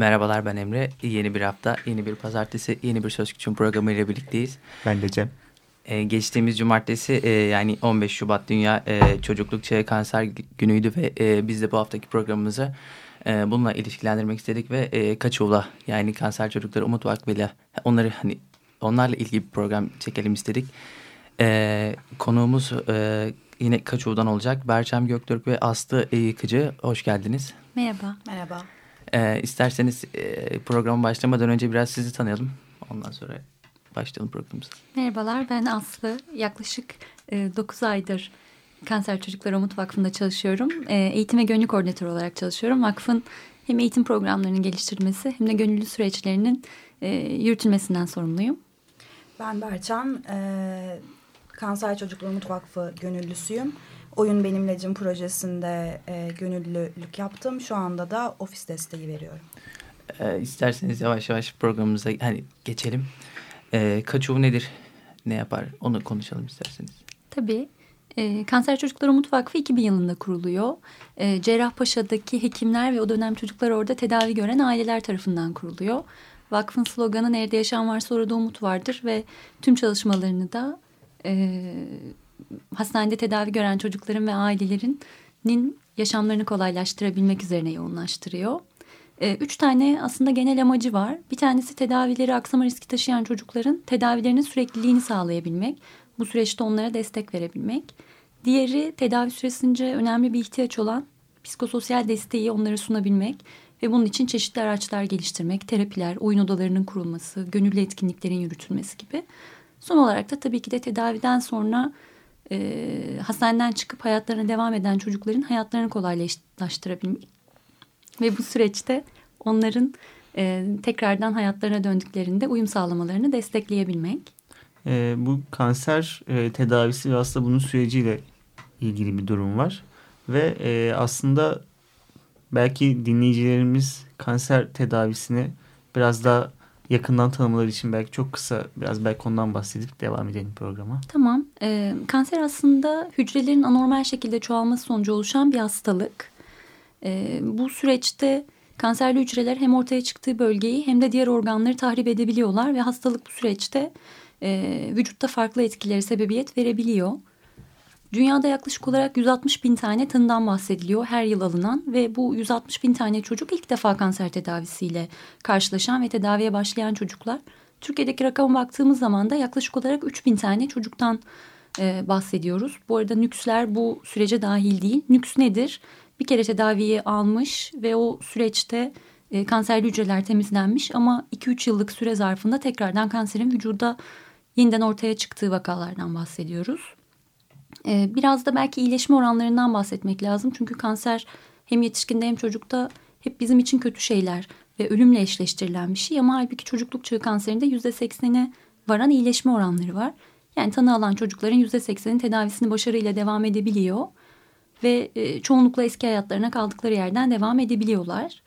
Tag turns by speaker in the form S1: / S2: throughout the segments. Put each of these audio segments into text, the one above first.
S1: Merhabalar ben Emre. Yeni bir hafta, yeni bir pazartesi, yeni bir Söz Küçüğün programı ile birlikteyiz.
S2: Ben de Cem.
S1: Ee, geçtiğimiz cumartesi e, yani 15 Şubat Dünya e, Çocukluk Çağı Kanser Günü'ydü ve e, biz de bu haftaki programımızı e, bununla ilişkilendirmek istedik ve e, Kaçoğla yani Kanser Çocukları Umut Vakfı ile onları hani onlarla ilgili bir program çekelim istedik. E, konuğumuz e, yine Kaçoğlu'dan olacak. Berçem Göktürk ve Aslı Yıkıcı. Hoş geldiniz.
S3: Merhaba.
S4: Merhaba.
S1: E, isterseniz e, programa başlamadan önce biraz sizi tanıyalım. Ondan sonra başlayalım programımıza.
S3: Merhabalar ben Aslı. Yaklaşık e, 9 aydır Kanser Çocukları Umut Vakfı'nda çalışıyorum. E, eğitim ve gönüllü koordinatör olarak çalışıyorum. Vakfın hem eğitim programlarının geliştirilmesi hem de gönüllü süreçlerinin e, yürütülmesinden sorumluyum.
S4: Ben Berçem. E, Kanser Çocukları Umut Vakfı gönüllüsüyüm. Oyun Benimlecim projesinde e, gönüllülük yaptım. Şu anda da ofis desteği veriyorum.
S1: E, isterseniz yavaş yavaş programımıza hani geçelim. E, kaçuğu nedir? Ne yapar? Onu konuşalım isterseniz.
S3: Tabii. E, Kanser Çocukları Umut Vakfı 2000 yılında kuruluyor. E, Cerrahpaşa'daki hekimler ve o dönem çocuklar orada tedavi gören aileler tarafından kuruluyor. Vakfın sloganı nerede yaşam varsa orada umut vardır ve tüm çalışmalarını da e, hastanede tedavi gören çocukların ve ailelerinin yaşamlarını kolaylaştırabilmek üzerine yoğunlaştırıyor. E, üç tane aslında genel amacı var. Bir tanesi tedavileri aksama riski taşıyan çocukların tedavilerinin sürekliliğini sağlayabilmek. Bu süreçte onlara destek verebilmek. Diğeri tedavi süresince önemli bir ihtiyaç olan psikososyal desteği onlara sunabilmek ve bunun için çeşitli araçlar geliştirmek, terapiler, oyun odalarının kurulması, gönüllü etkinliklerin yürütülmesi gibi. Son olarak da tabii ki de tedaviden sonra e, hastaneden çıkıp hayatlarına devam eden çocukların hayatlarını kolaylaştırabilmek. Ve bu süreçte onların e, tekrardan hayatlarına döndüklerinde uyum sağlamalarını destekleyebilmek.
S2: E, bu kanser e, tedavisi ve aslında bunun süreciyle ilgili bir durum var. Ve e, aslında belki dinleyicilerimiz kanser tedavisini biraz daha yakından tanımaları için belki çok kısa biraz belki ondan bahsedip devam edelim programa.
S3: Tamam. E, kanser aslında hücrelerin anormal şekilde çoğalması sonucu oluşan bir hastalık. E, bu süreçte kanserli hücreler hem ortaya çıktığı bölgeyi hem de diğer organları tahrip edebiliyorlar ve hastalık bu süreçte e, vücutta farklı etkileri sebebiyet verebiliyor. Dünyada yaklaşık olarak 160 bin tane tanıdan bahsediliyor her yıl alınan ve bu 160 bin tane çocuk ilk defa kanser tedavisiyle karşılaşan ve tedaviye başlayan çocuklar. Türkiye'deki rakama baktığımız zaman da yaklaşık olarak 3 bin tane çocuktan e, bahsediyoruz. Bu arada nüksler bu sürece dahil değil. Nüks nedir? Bir kere tedaviyi almış ve o süreçte e, kanserli hücreler temizlenmiş ama 2-3 yıllık süre zarfında tekrardan kanserin vücuda yeniden ortaya çıktığı vakalardan bahsediyoruz. Ee, biraz da belki iyileşme oranlarından bahsetmek lazım. Çünkü kanser hem yetişkinde hem çocukta hep bizim için kötü şeyler ve ölümle eşleştirilen bir şey. Ama halbuki çocukluk çağı kanserinde yüzde seksene varan iyileşme oranları var. Yani tanı alan çocukların yüzde sekseni tedavisini başarıyla devam edebiliyor. Ve e, çoğunlukla eski hayatlarına kaldıkları yerden devam edebiliyorlar.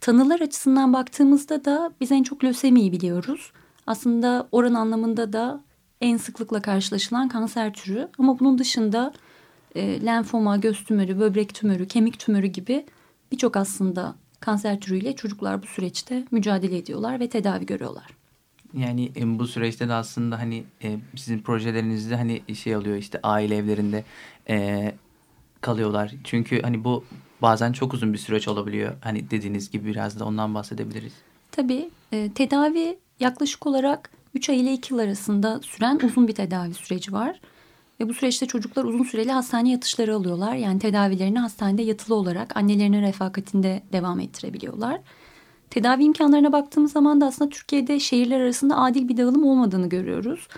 S3: Tanılar açısından baktığımızda da biz en çok lösemiyi biliyoruz. Aslında oran anlamında da en sıklıkla karşılaşılan kanser türü. Ama bunun dışında e, lenfoma, göz tümörü, böbrek tümörü, kemik tümörü gibi birçok aslında kanser türüyle çocuklar bu süreçte mücadele ediyorlar ve tedavi görüyorlar.
S1: Yani e, bu süreçte de aslında hani e, sizin projelerinizde hani şey oluyor işte aile evlerinde e, kalıyorlar. Çünkü hani bu bazen çok uzun bir süreç olabiliyor. Hani dediğiniz gibi biraz da ondan bahsedebiliriz.
S3: Tabii e, tedavi yaklaşık olarak 3 ay ile 2 yıl arasında süren uzun bir tedavi süreci var. Ve bu süreçte çocuklar uzun süreli hastane yatışları alıyorlar. Yani tedavilerini hastanede yatılı olarak annelerinin refakatinde devam ettirebiliyorlar. Tedavi imkanlarına baktığımız zaman da aslında Türkiye'de şehirler arasında adil bir dağılım olmadığını görüyoruz.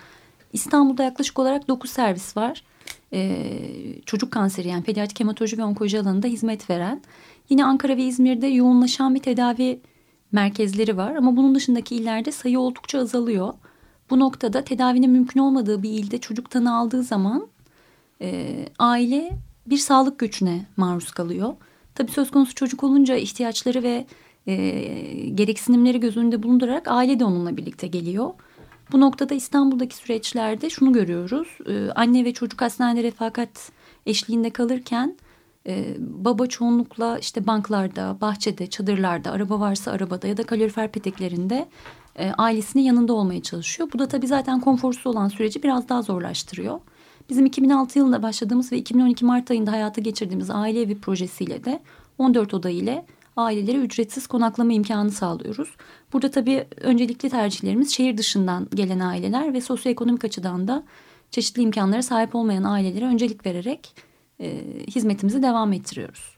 S3: İstanbul'da yaklaşık olarak 9 servis var. Ee, çocuk kanseri yani pediatrik hematoloji ve onkoloji alanında hizmet veren. Yine Ankara ve İzmir'de yoğunlaşan bir tedavi merkezleri var ama bunun dışındaki illerde sayı oldukça azalıyor. Bu noktada tedavinin mümkün olmadığı bir ilde çocuk tanı aldığı zaman e, aile bir sağlık göçüne maruz kalıyor. Tabii söz konusu çocuk olunca ihtiyaçları ve e, gereksinimleri göz önünde bulundurarak aile de onunla birlikte geliyor. Bu noktada İstanbul'daki süreçlerde şunu görüyoruz. E, anne ve çocuk hastanede refakat eşliğinde kalırken e, baba çoğunlukla işte banklarda, bahçede, çadırlarda, araba varsa arabada ya da kalorifer peteklerinde e, ailesinin yanında olmaya çalışıyor. Bu da tabii zaten konforsuz olan süreci biraz daha zorlaştırıyor. Bizim 2006 yılında başladığımız ve 2012 Mart ayında hayata geçirdiğimiz aile evi projesiyle de 14 oda ile ailelere ücretsiz konaklama imkanı sağlıyoruz. Burada tabii öncelikli tercihlerimiz şehir dışından gelen aileler ve sosyoekonomik açıdan da çeşitli imkanlara sahip olmayan ailelere öncelik vererek e, hizmetimizi devam ettiriyoruz.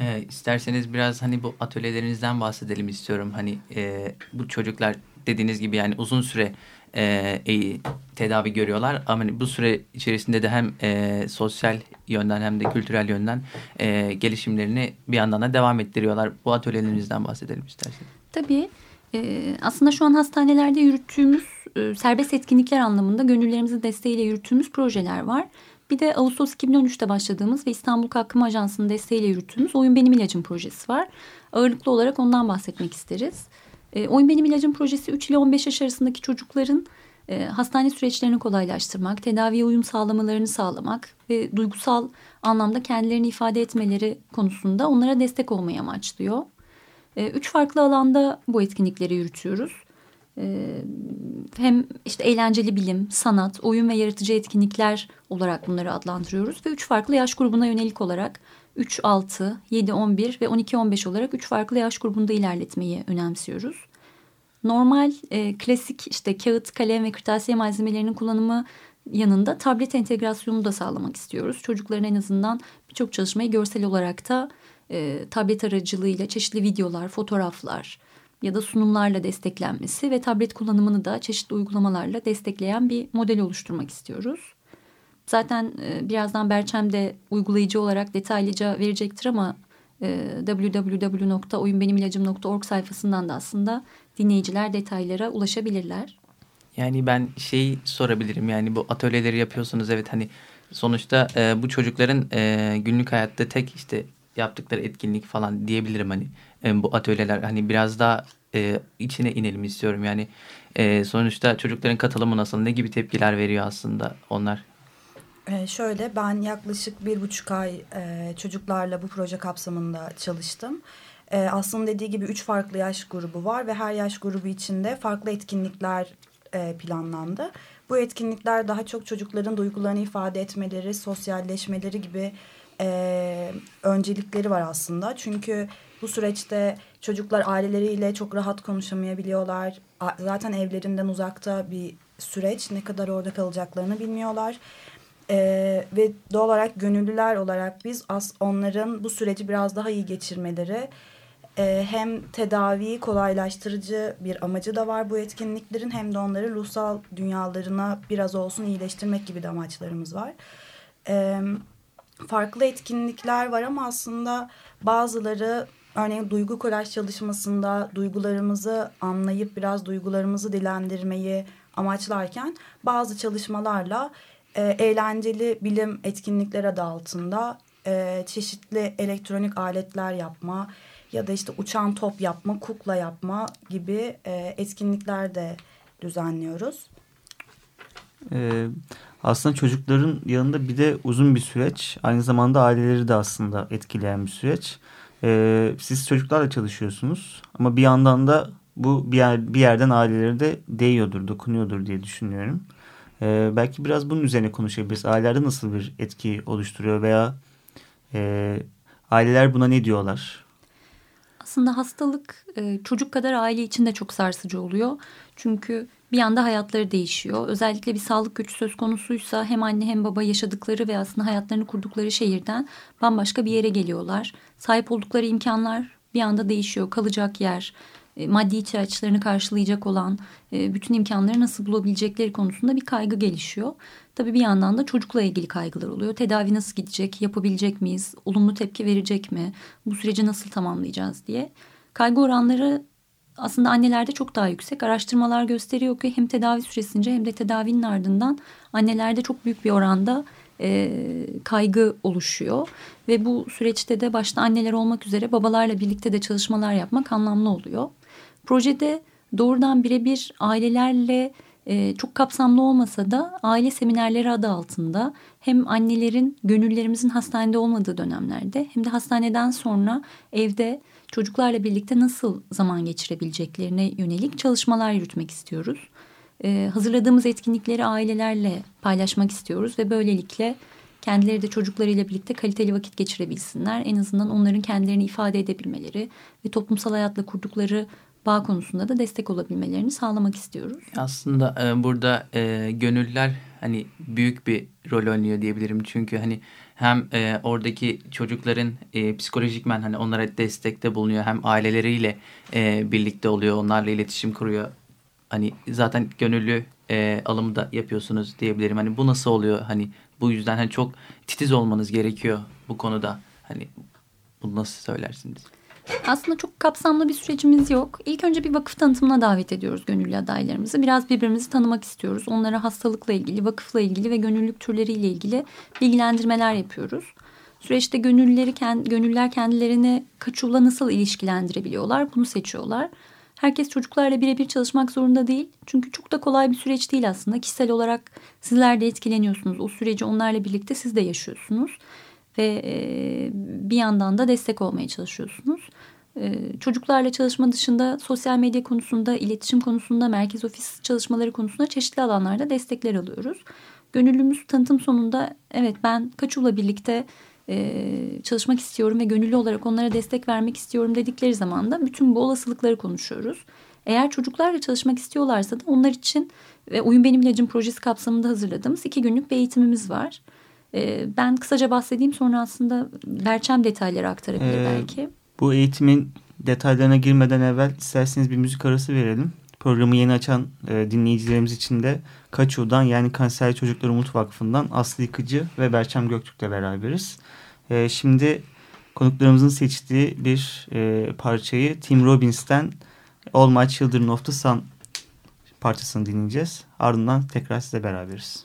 S1: E, isterseniz biraz hani bu atölyelerinizden bahsedelim istiyorum. Hani e, bu çocuklar dediğiniz gibi yani uzun süre e, e, tedavi görüyorlar. Ama hani bu süre içerisinde de hem e, sosyal yönden hem de kültürel yönden e, gelişimlerini bir yandan da devam ettiriyorlar. Bu atölyelerinizden bahsedelim isterseniz.
S3: Tabii. E, aslında şu an hastanelerde yürüttüğümüz e, serbest etkinlikler anlamında gönüllerimizin desteğiyle yürüttüğümüz projeler var. Bir de Ağustos 2013'te başladığımız ve İstanbul Kalkınma Ajansı'nın desteğiyle yürüttüğümüz Oyun Benim İlacım projesi var. Ağırlıklı olarak ondan bahsetmek isteriz. E, Oyun Benim İlacım projesi 3 ile 15 yaş arasındaki çocukların e, hastane süreçlerini kolaylaştırmak, tedaviye uyum sağlamalarını sağlamak ve duygusal anlamda kendilerini ifade etmeleri konusunda onlara destek olmayı amaçlıyor. E, üç farklı alanda bu etkinlikleri yürütüyoruz. Hem işte eğlenceli bilim, sanat, oyun ve yaratıcı etkinlikler olarak bunları adlandırıyoruz ve üç farklı yaş grubuna yönelik olarak 3, 6, 7, 11 ve 12, 15 olarak üç farklı yaş grubunda ilerletmeyi önemsiyoruz. Normal e, klasik işte kağıt, kalem ve kırtasiye malzemelerinin kullanımı yanında tablet entegrasyonunu da sağlamak istiyoruz. Çocukların en azından birçok çalışmayı görsel olarak da e, tablet aracılığıyla çeşitli videolar, fotoğraflar ya da sunumlarla desteklenmesi ve tablet kullanımını da çeşitli uygulamalarla destekleyen bir model oluşturmak istiyoruz. Zaten e, birazdan Berçem de uygulayıcı olarak detaylıca verecektir ama e, www.oyunbenimilacım.org sayfasından da aslında dinleyiciler detaylara ulaşabilirler.
S1: Yani ben şey sorabilirim yani bu atölyeleri yapıyorsunuz evet hani sonuçta e, bu çocukların e, günlük hayatta tek işte yaptıkları etkinlik falan diyebilirim hani e, bu atölyeler hani biraz daha e, içine inelim istiyorum yani e, sonuçta çocukların katılımı nasıl ne gibi tepkiler veriyor aslında onlar
S4: ee, şöyle ben yaklaşık bir buçuk ay e, çocuklarla bu proje kapsamında çalıştım. E, aslında dediği gibi üç farklı yaş grubu var ve her yaş grubu içinde farklı etkinlikler e, planlandı. Bu etkinlikler daha çok çocukların duygularını ifade etmeleri, sosyalleşmeleri gibi e, öncelikleri var aslında. Çünkü bu süreçte çocuklar aileleriyle çok rahat konuşamayabiliyorlar. Zaten evlerinden uzakta bir süreç. Ne kadar orada kalacaklarını bilmiyorlar. Ee, ve doğal olarak gönüllüler olarak biz as onların bu süreci biraz daha iyi geçirmeleri hem tedaviyi kolaylaştırıcı bir amacı da var bu etkinliklerin hem de onların ruhsal dünyalarına biraz olsun iyileştirmek gibi de amaçlarımız var. E, farklı etkinlikler var ama aslında bazıları örneğin duygu kolaj çalışmasında duygularımızı anlayıp biraz duygularımızı dilendirmeyi amaçlarken bazı çalışmalarla e, eğlenceli bilim etkinlikleri adı altında e, çeşitli elektronik aletler yapma ya da işte uçan top yapma, kukla yapma gibi e, etkinlikler de düzenliyoruz.
S2: Ee, aslında çocukların yanında bir de uzun bir süreç. Aynı zamanda aileleri de aslında etkileyen bir süreç. Ee, siz çocuklarla çalışıyorsunuz ama bir yandan da bu bir, yer, bir yerden aileleri de değiyordur, dokunuyordur diye düşünüyorum. Ee, belki biraz bunun üzerine konuşabiliriz. Ailelerde nasıl bir etki oluşturuyor veya e, aileler buna ne diyorlar?
S3: Aslında hastalık e, çocuk kadar aile için de çok sarsıcı oluyor. Çünkü bir anda hayatları değişiyor. Özellikle bir sağlık gücü söz konusuysa hem anne hem baba yaşadıkları ve aslında hayatlarını kurdukları şehirden bambaşka bir yere geliyorlar. Sahip oldukları imkanlar bir anda değişiyor. Kalacak yer, e, maddi ihtiyaçlarını karşılayacak olan e, bütün imkanları nasıl bulabilecekleri konusunda bir kaygı gelişiyor. Tabii bir yandan da çocukla ilgili kaygılar oluyor. Tedavi nasıl gidecek, yapabilecek miyiz, olumlu tepki verecek mi, bu süreci nasıl tamamlayacağız diye. kaygı oranları aslında annelerde çok daha yüksek. Araştırmalar gösteriyor ki hem tedavi süresince hem de tedavinin ardından annelerde çok büyük bir oranda e, kaygı oluşuyor. Ve bu süreçte de başta anneler olmak üzere babalarla birlikte de çalışmalar yapmak anlamlı oluyor. Projede doğrudan birebir ailelerle e, çok kapsamlı olmasa da aile seminerleri adı altında hem annelerin gönüllerimizin hastanede olmadığı dönemlerde hem de hastaneden sonra evde çocuklarla birlikte nasıl zaman geçirebileceklerine yönelik çalışmalar yürütmek istiyoruz. Ee, hazırladığımız etkinlikleri ailelerle paylaşmak istiyoruz ve böylelikle kendileri de çocuklarıyla birlikte kaliteli vakit geçirebilsinler. En azından onların kendilerini ifade edebilmeleri ve toplumsal hayatla kurdukları bağ konusunda da destek olabilmelerini sağlamak istiyoruz.
S1: Aslında e, burada e, gönüller hani büyük bir rol oynuyor diyebilirim. Çünkü hani hem e, oradaki çocukların e, psikolojikmen hani onlara destekte bulunuyor hem aileleriyle e, birlikte oluyor onlarla iletişim kuruyor. Hani zaten gönüllü e, alımı da yapıyorsunuz diyebilirim. Hani bu nasıl oluyor? Hani bu yüzden hani çok titiz olmanız gerekiyor bu konuda. Hani bunu nasıl söylersiniz?
S3: Aslında çok kapsamlı bir sürecimiz yok. İlk önce bir vakıf tanıtımına davet ediyoruz gönüllü adaylarımızı. Biraz birbirimizi tanımak istiyoruz. Onlara hastalıkla ilgili, vakıfla ilgili ve gönüllülük türleriyle ilgili bilgilendirmeler yapıyoruz. Süreçte gönüllüleri, gönüller kendilerini kaçuvla nasıl ilişkilendirebiliyorlar bunu seçiyorlar. Herkes çocuklarla birebir çalışmak zorunda değil. Çünkü çok da kolay bir süreç değil aslında. Kişisel olarak sizler de etkileniyorsunuz. O süreci onlarla birlikte siz de yaşıyorsunuz ve bir yandan da destek olmaya çalışıyorsunuz. E, çocuklarla çalışma dışında sosyal medya konusunda, iletişim konusunda, merkez ofis çalışmaları konusunda çeşitli alanlarda destekler alıyoruz. Gönüllümüz tanıtım sonunda evet ben Kaçul'la birlikte e, çalışmak istiyorum ve gönüllü olarak onlara destek vermek istiyorum dedikleri zaman da bütün bu olasılıkları konuşuyoruz. Eğer çocuklarla çalışmak istiyorlarsa da onlar için ve Oyun Benim İlacım projesi kapsamında hazırladığımız iki günlük bir eğitimimiz var. Ee, ben kısaca bahsedeyim sonra aslında Berçem detayları aktarabilir ee, belki.
S5: Bu eğitimin detaylarına girmeden evvel isterseniz bir müzik arası verelim. Programı yeni açan e, dinleyicilerimiz için de Kaçu'dan yani Kanser Çocuklar Umut Vakfı'ndan Aslı Yıkıcı ve Berçem Göktürk'le beraberiz. E, şimdi konuklarımızın seçtiği bir e, parçayı Tim Robbins'ten All My Children of the Sun parçasını dinleyeceğiz. Ardından tekrar size beraberiz.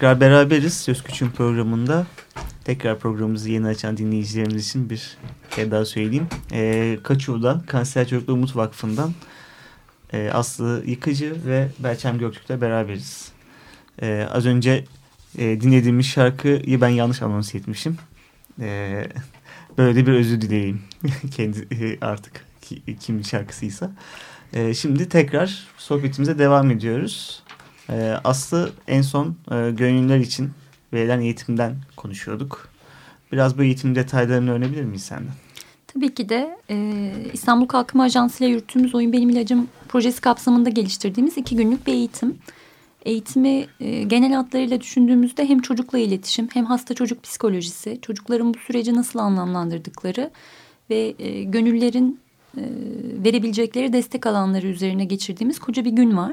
S2: tekrar beraberiz Söz Küçüğün programında. Tekrar programımızı yeni açan dinleyicilerimiz için bir kere daha söyleyeyim. E, Kaçuğ'dan, Kanser Çocukluğu Umut Vakfı'ndan e, Aslı Yıkıcı ve Berçem Göktürk'le beraberiz. E, az önce e, dinlediğimiz şarkıyı ben yanlış anons etmişim. E, böyle bir özür dileyeyim. Kendi e, artık kimin şarkısıysa. E, şimdi tekrar sohbetimize devam ediyoruz. E, Aslı en son e, gönüllüler için verilen eğitimden konuşuyorduk. Biraz bu eğitim detaylarını öğrenebilir miyiz senden?
S3: Tabii ki de e, İstanbul Kalkınma Ajansı ile yürüttüğümüz Oyun Benim İlacım projesi kapsamında geliştirdiğimiz iki günlük bir eğitim. Eğitimi e, genel hatlarıyla düşündüğümüzde hem çocukla iletişim hem hasta çocuk psikolojisi, çocukların bu süreci nasıl anlamlandırdıkları ve e, gönüllerin e, verebilecekleri destek alanları üzerine geçirdiğimiz koca bir gün var.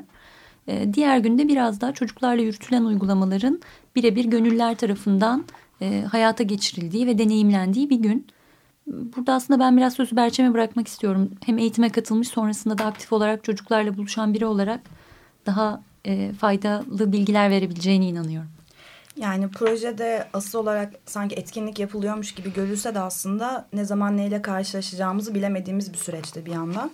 S3: E, diğer günde biraz daha çocuklarla yürütülen uygulamaların birebir gönüller tarafından e, hayata geçirildiği ve deneyimlendiği bir gün. Burada aslında ben biraz sözü Berçem'e bırakmak istiyorum. Hem eğitime katılmış sonrasında da aktif olarak çocuklarla buluşan biri olarak daha e, faydalı bilgiler verebileceğine inanıyorum.
S4: Yani projede asıl olarak sanki etkinlik yapılıyormuş gibi görülse de aslında ne zaman neyle karşılaşacağımızı bilemediğimiz bir süreçte bir yandan.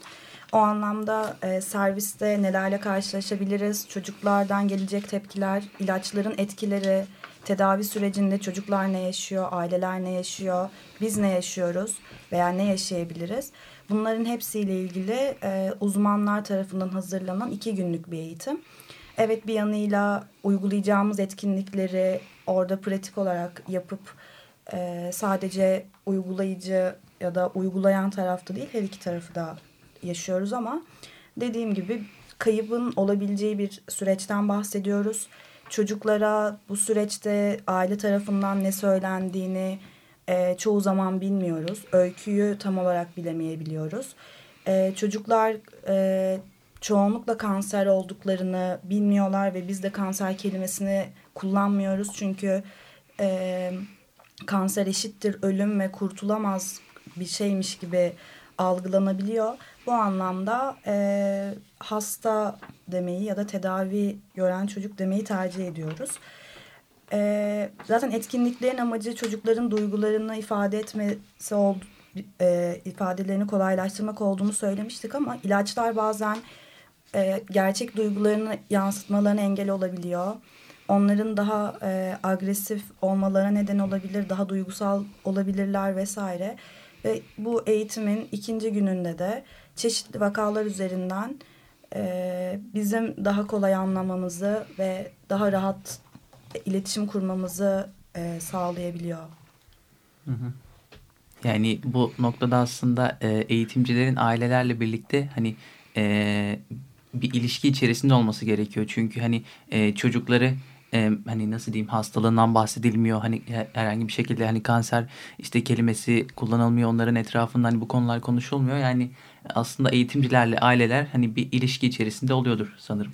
S4: O anlamda e, serviste nelerle karşılaşabiliriz, çocuklardan gelecek tepkiler, ilaçların etkileri, tedavi sürecinde çocuklar ne yaşıyor, aileler ne yaşıyor, biz ne yaşıyoruz veya ne yaşayabiliriz. Bunların hepsiyle ilgili e, uzmanlar tarafından hazırlanan iki günlük bir eğitim. Evet bir yanıyla uygulayacağımız etkinlikleri orada pratik olarak yapıp e, sadece uygulayıcı ya da uygulayan tarafta değil her iki tarafı da yaşıyoruz ama dediğim gibi kaybın olabileceği bir süreçten bahsediyoruz. Çocuklara bu süreçte aile tarafından ne söylendiğini e, çoğu zaman bilmiyoruz. Öyküyü tam olarak bilemeyebiliyoruz. E, çocuklar e, çoğunlukla kanser olduklarını bilmiyorlar ve biz de kanser kelimesini kullanmıyoruz. Çünkü e, kanser eşittir ölüm ve kurtulamaz bir şeymiş gibi algılanabiliyor. Bu anlamda e, hasta demeyi ya da tedavi gören çocuk demeyi tercih ediyoruz. E, zaten etkinliklerin amacı çocukların duygularını ifade etmesi oldu, e, ifadelerini kolaylaştırmak olduğunu söylemiştik ama ilaçlar bazen e, gerçek duygularını yansıtmalarına engel olabiliyor. Onların daha e, agresif olmalarına neden olabilir, daha duygusal olabilirler vesaire. Ve bu eğitimin ikinci gününde de çeşitli vakalar üzerinden e, bizim daha kolay anlamamızı ve daha rahat iletişim kurmamızı e, sağlayabiliyor.
S1: Hı hı. Yani bu noktada aslında e, eğitimcilerin ailelerle birlikte hani e, bir ilişki içerisinde olması gerekiyor. Çünkü hani e, çocukları e, hani nasıl diyeyim hastalığından bahsedilmiyor. Hani herhangi bir şekilde hani kanser işte kelimesi kullanılmıyor. Onların etrafında hani bu konular konuşulmuyor. Yani aslında eğitimcilerle aileler hani bir ilişki içerisinde oluyordur sanırım.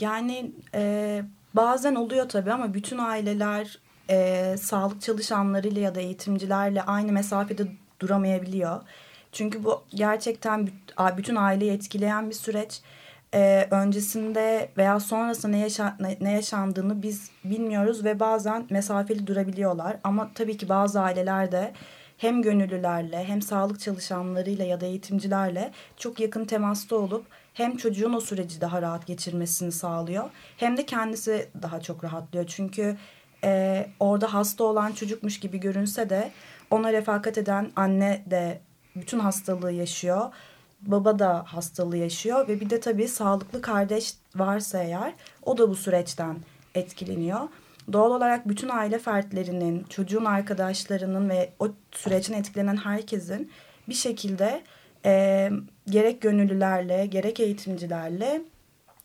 S4: Yani e, bazen oluyor tabii ama bütün aileler e, sağlık çalışanlarıyla ya da eğitimcilerle aynı mesafede duramayabiliyor. Çünkü bu gerçekten bütün aileyi etkileyen bir süreç. Ee, öncesinde veya sonrasında ne, yaşa ne yaşandığını biz bilmiyoruz ve bazen mesafeli durabiliyorlar. Ama tabii ki bazı ailelerde hem gönüllülerle hem sağlık çalışanlarıyla ya da eğitimcilerle çok yakın temasta olup hem çocuğun o süreci daha rahat geçirmesini sağlıyor hem de kendisi daha çok rahatlıyor. Çünkü e, orada hasta olan çocukmuş gibi görünse de ona refakat eden anne de bütün hastalığı yaşıyor. Baba da hastalığı yaşıyor ve bir de tabii sağlıklı kardeş varsa eğer o da bu süreçten etkileniyor. Doğal olarak bütün aile fertlerinin, çocuğun arkadaşlarının ve o sürecin etkilenen herkesin bir şekilde e, gerek gönüllülerle gerek eğitimcilerle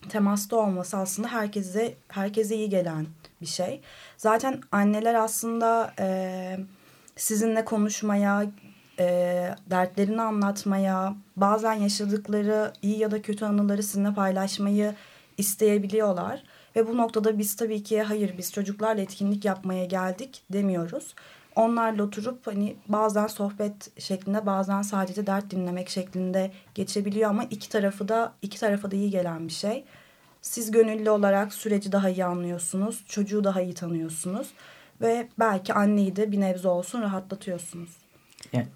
S4: temasta olması aslında herkese herkese iyi gelen bir şey. Zaten anneler aslında e, sizinle konuşmaya, e, dertlerini anlatmaya, bazen yaşadıkları iyi ya da kötü anıları sizinle paylaşmayı isteyebiliyorlar. Ve bu noktada biz tabii ki hayır biz çocuklarla etkinlik yapmaya geldik demiyoruz. Onlarla oturup hani bazen sohbet şeklinde bazen sadece dert dinlemek şeklinde geçebiliyor ama iki tarafı da iki tarafa da iyi gelen bir şey. Siz gönüllü olarak süreci daha iyi anlıyorsunuz, çocuğu daha iyi tanıyorsunuz ve belki anneyi de bir nebze olsun rahatlatıyorsunuz.
S1: Yani,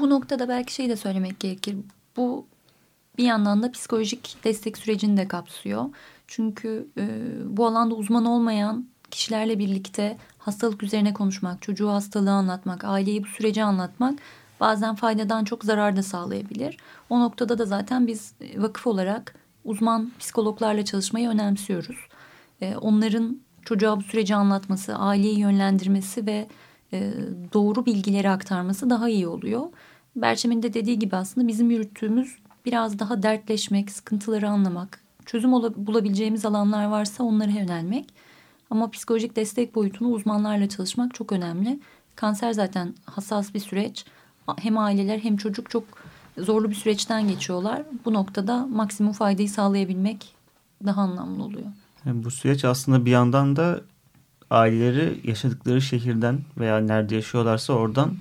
S3: Bu noktada belki şey de söylemek gerekir. Bu bir yandan da psikolojik destek sürecini de kapsıyor. Çünkü e, bu alanda uzman olmayan kişilerle birlikte hastalık üzerine konuşmak, çocuğu hastalığı anlatmak, aileyi bu süreci anlatmak bazen faydadan çok zarar da sağlayabilir. O noktada da zaten biz e, vakıf olarak uzman psikologlarla çalışmayı önemsiyoruz. E, onların çocuğa bu süreci anlatması, aileyi yönlendirmesi ve e, doğru bilgileri aktarması daha iyi oluyor. Berçem'in de dediği gibi aslında bizim yürüttüğümüz biraz daha dertleşmek, sıkıntıları anlamak, çözüm bulabileceğimiz alanlar varsa onlara yönelmek. Ama psikolojik destek boyutunu uzmanlarla çalışmak çok önemli. Kanser zaten hassas bir süreç. Hem aileler hem çocuk çok zorlu bir süreçten geçiyorlar. Bu noktada maksimum faydayı sağlayabilmek daha anlamlı oluyor.
S2: Yani bu süreç aslında bir yandan da aileleri yaşadıkları şehirden veya nerede yaşıyorlarsa oradan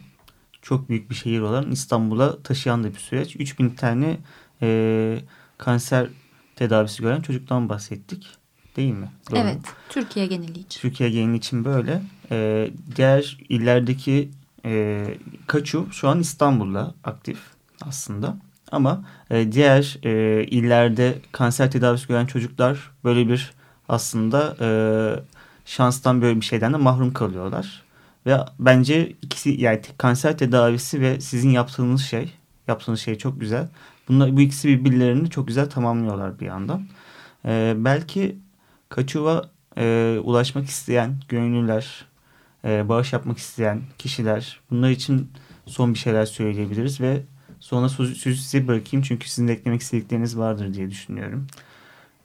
S2: çok büyük bir şehir olan İstanbul'a taşıyan da bir süreç. 3000 tane e, kanser tedavisi gören çocuktan bahsettik. Değil mi?
S3: Doğru. Evet. Türkiye geneli için.
S2: Türkiye geneli için böyle. E, diğer illerdeki e, kaçu şu an İstanbul'da aktif aslında. Ama e, diğer e, illerde kanser tedavisi gören çocuklar böyle bir aslında e, şanstan böyle bir şeyden de mahrum kalıyorlar. Ve bence ikisi yani kanser tedavisi ve sizin yaptığınız şey, yaptığınız şey çok güzel. Bunlar, bu ikisi birbirlerini çok güzel tamamlıyorlar bir yandan. Ee, belki Kaçuva e, ulaşmak isteyen gönüllüler, e, bağış yapmak isteyen kişiler bunlar için son bir şeyler söyleyebiliriz ve sonra sözü, size bırakayım çünkü sizin de eklemek istedikleriniz vardır diye düşünüyorum.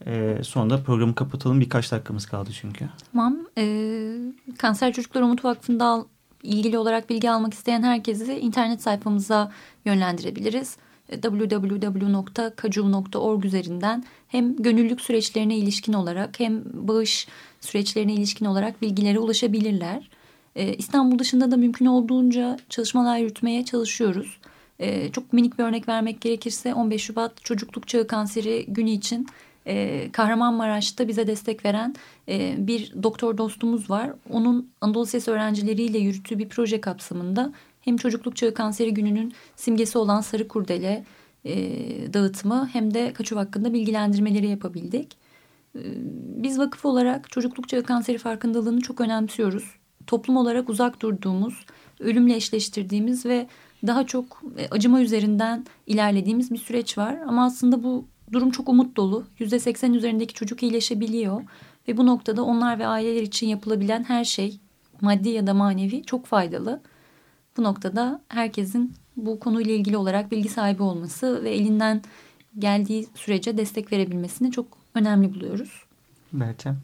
S2: Ee, sonra da programı kapatalım. Birkaç dakikamız kaldı çünkü.
S3: Tamam. Ee, Kanser Çocuklar Umut Vakfı'nda ilgili olarak bilgi almak isteyen herkesi internet sayfamıza yönlendirebiliriz. www.kacuv.org üzerinden hem gönüllülük süreçlerine ilişkin olarak hem bağış süreçlerine ilişkin olarak bilgilere ulaşabilirler. Ee, İstanbul dışında da mümkün olduğunca çalışmalar yürütmeye çalışıyoruz. Ee, çok minik bir örnek vermek gerekirse 15 Şubat Çocukluk Çağı Kanseri günü için e, Kahramanmaraş'ta bize destek veren e, bir doktor dostumuz var. Onun Anadolu Lisesi öğrencileriyle yürüttüğü bir proje kapsamında hem çocukluk çağı kanseri gününün simgesi olan sarı kurdele e, dağıtımı hem de kaçuv hakkında bilgilendirmeleri yapabildik. E, biz vakıf olarak çocukluk çağı kanseri farkındalığını çok önemsiyoruz. Toplum olarak uzak durduğumuz, ölümle eşleştirdiğimiz ve daha çok e, acıma üzerinden ilerlediğimiz bir süreç var. Ama aslında bu durum çok umut dolu. %80 üzerindeki çocuk iyileşebiliyor. Ve bu noktada onlar ve aileler için yapılabilen her şey maddi ya da manevi çok faydalı. Bu noktada herkesin bu konuyla ilgili olarak bilgi sahibi olması ve elinden geldiği sürece destek verebilmesini çok önemli buluyoruz.
S2: Meltem?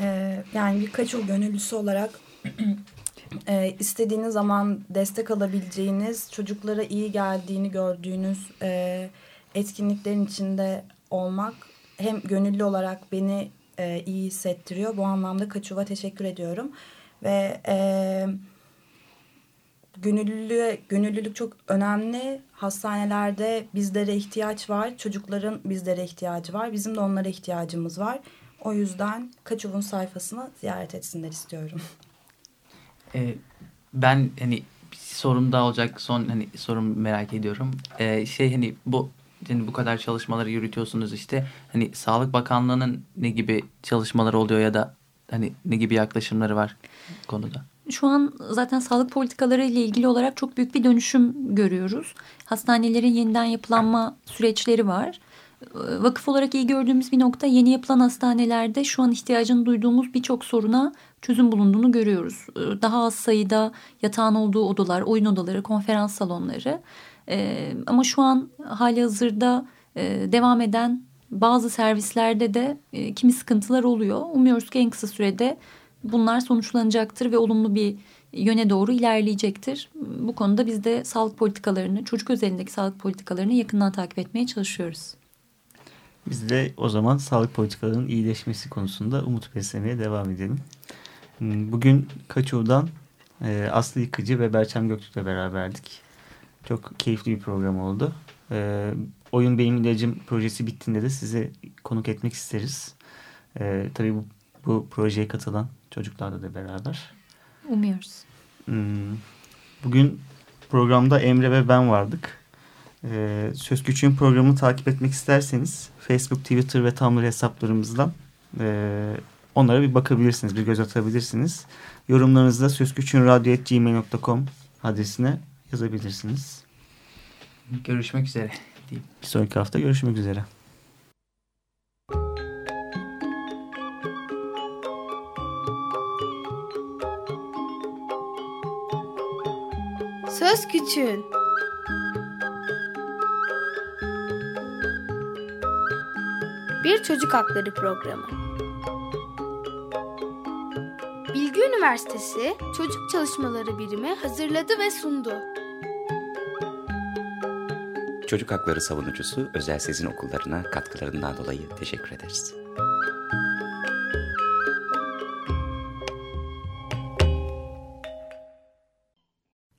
S4: Ee, yani birkaç o gönüllüsü olarak e, istediğiniz zaman destek alabileceğiniz, çocuklara iyi geldiğini gördüğünüz e, etkinliklerin içinde olmak hem gönüllü olarak beni e, iyi hissettiriyor. Bu anlamda Kaçuva teşekkür ediyorum. Ve e, gönüllülüğe, gönüllülük çok önemli. Hastanelerde bizlere ihtiyaç var. Çocukların bizlere ihtiyacı var. Bizim de onlara ihtiyacımız var. O yüzden Kaçuv'un sayfasını ziyaret etsinler istiyorum.
S1: Ee, ben hani sorum daha olacak. Son hani sorum merak ediyorum. Ee, şey hani bu yani bu kadar çalışmaları yürütüyorsunuz işte. Hani Sağlık Bakanlığı'nın ne gibi çalışmaları oluyor ya da hani ne gibi yaklaşımları var konuda?
S3: Şu an zaten sağlık politikaları ile ilgili olarak çok büyük bir dönüşüm görüyoruz. Hastanelerin yeniden yapılanma süreçleri var. Vakıf olarak iyi gördüğümüz bir nokta yeni yapılan hastanelerde şu an ihtiyacını duyduğumuz birçok soruna çözüm bulunduğunu görüyoruz. Daha az sayıda yatağın olduğu odalar, oyun odaları, konferans salonları e, ama şu an hali hazırda e, devam eden bazı servislerde de e, kimi sıkıntılar oluyor. Umuyoruz ki en kısa sürede bunlar sonuçlanacaktır ve olumlu bir yöne doğru ilerleyecektir. Bu konuda biz de sağlık politikalarını, çocuk özelindeki sağlık politikalarını yakından takip etmeye çalışıyoruz.
S2: Biz de o zaman sağlık politikalarının iyileşmesi konusunda umut beslemeye devam edelim. Bugün Kaçov'dan e, Aslı Yıkıcı ve Berçem Göktürk'le beraberdik. Çok keyifli bir program oldu. E, Oyun Benim İlacım projesi bittiğinde de size konuk etmek isteriz. E, tabii bu, bu projeye katılan çocuklarla da beraber.
S3: Umuyoruz.
S2: Hmm, bugün programda Emre ve ben vardık. Ee, Söz Küçüğün programını takip etmek isterseniz Facebook, Twitter ve Tumblr hesaplarımızdan e, onlara bir bakabilirsiniz, bir göz atabilirsiniz. Yorumlarınızı da sözküçüğünradyo.gmail.com adresine yazabilirsiniz.
S1: Görüşmek üzere diyeyim.
S2: Bir sonraki hafta görüşmek üzere.
S6: Söz Küçüğün Bir Çocuk Hakları Programı Bilgi Üniversitesi Çocuk Çalışmaları Birimi hazırladı ve sundu.
S7: Çocuk hakları savunucusu Özel Sezin Okullarına katkılarından dolayı teşekkür ederiz.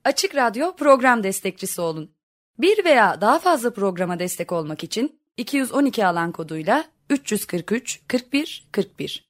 S8: Açık Radyo program destekçisi olun. Bir veya daha fazla programa destek olmak için 212 alan koduyla 343 41 41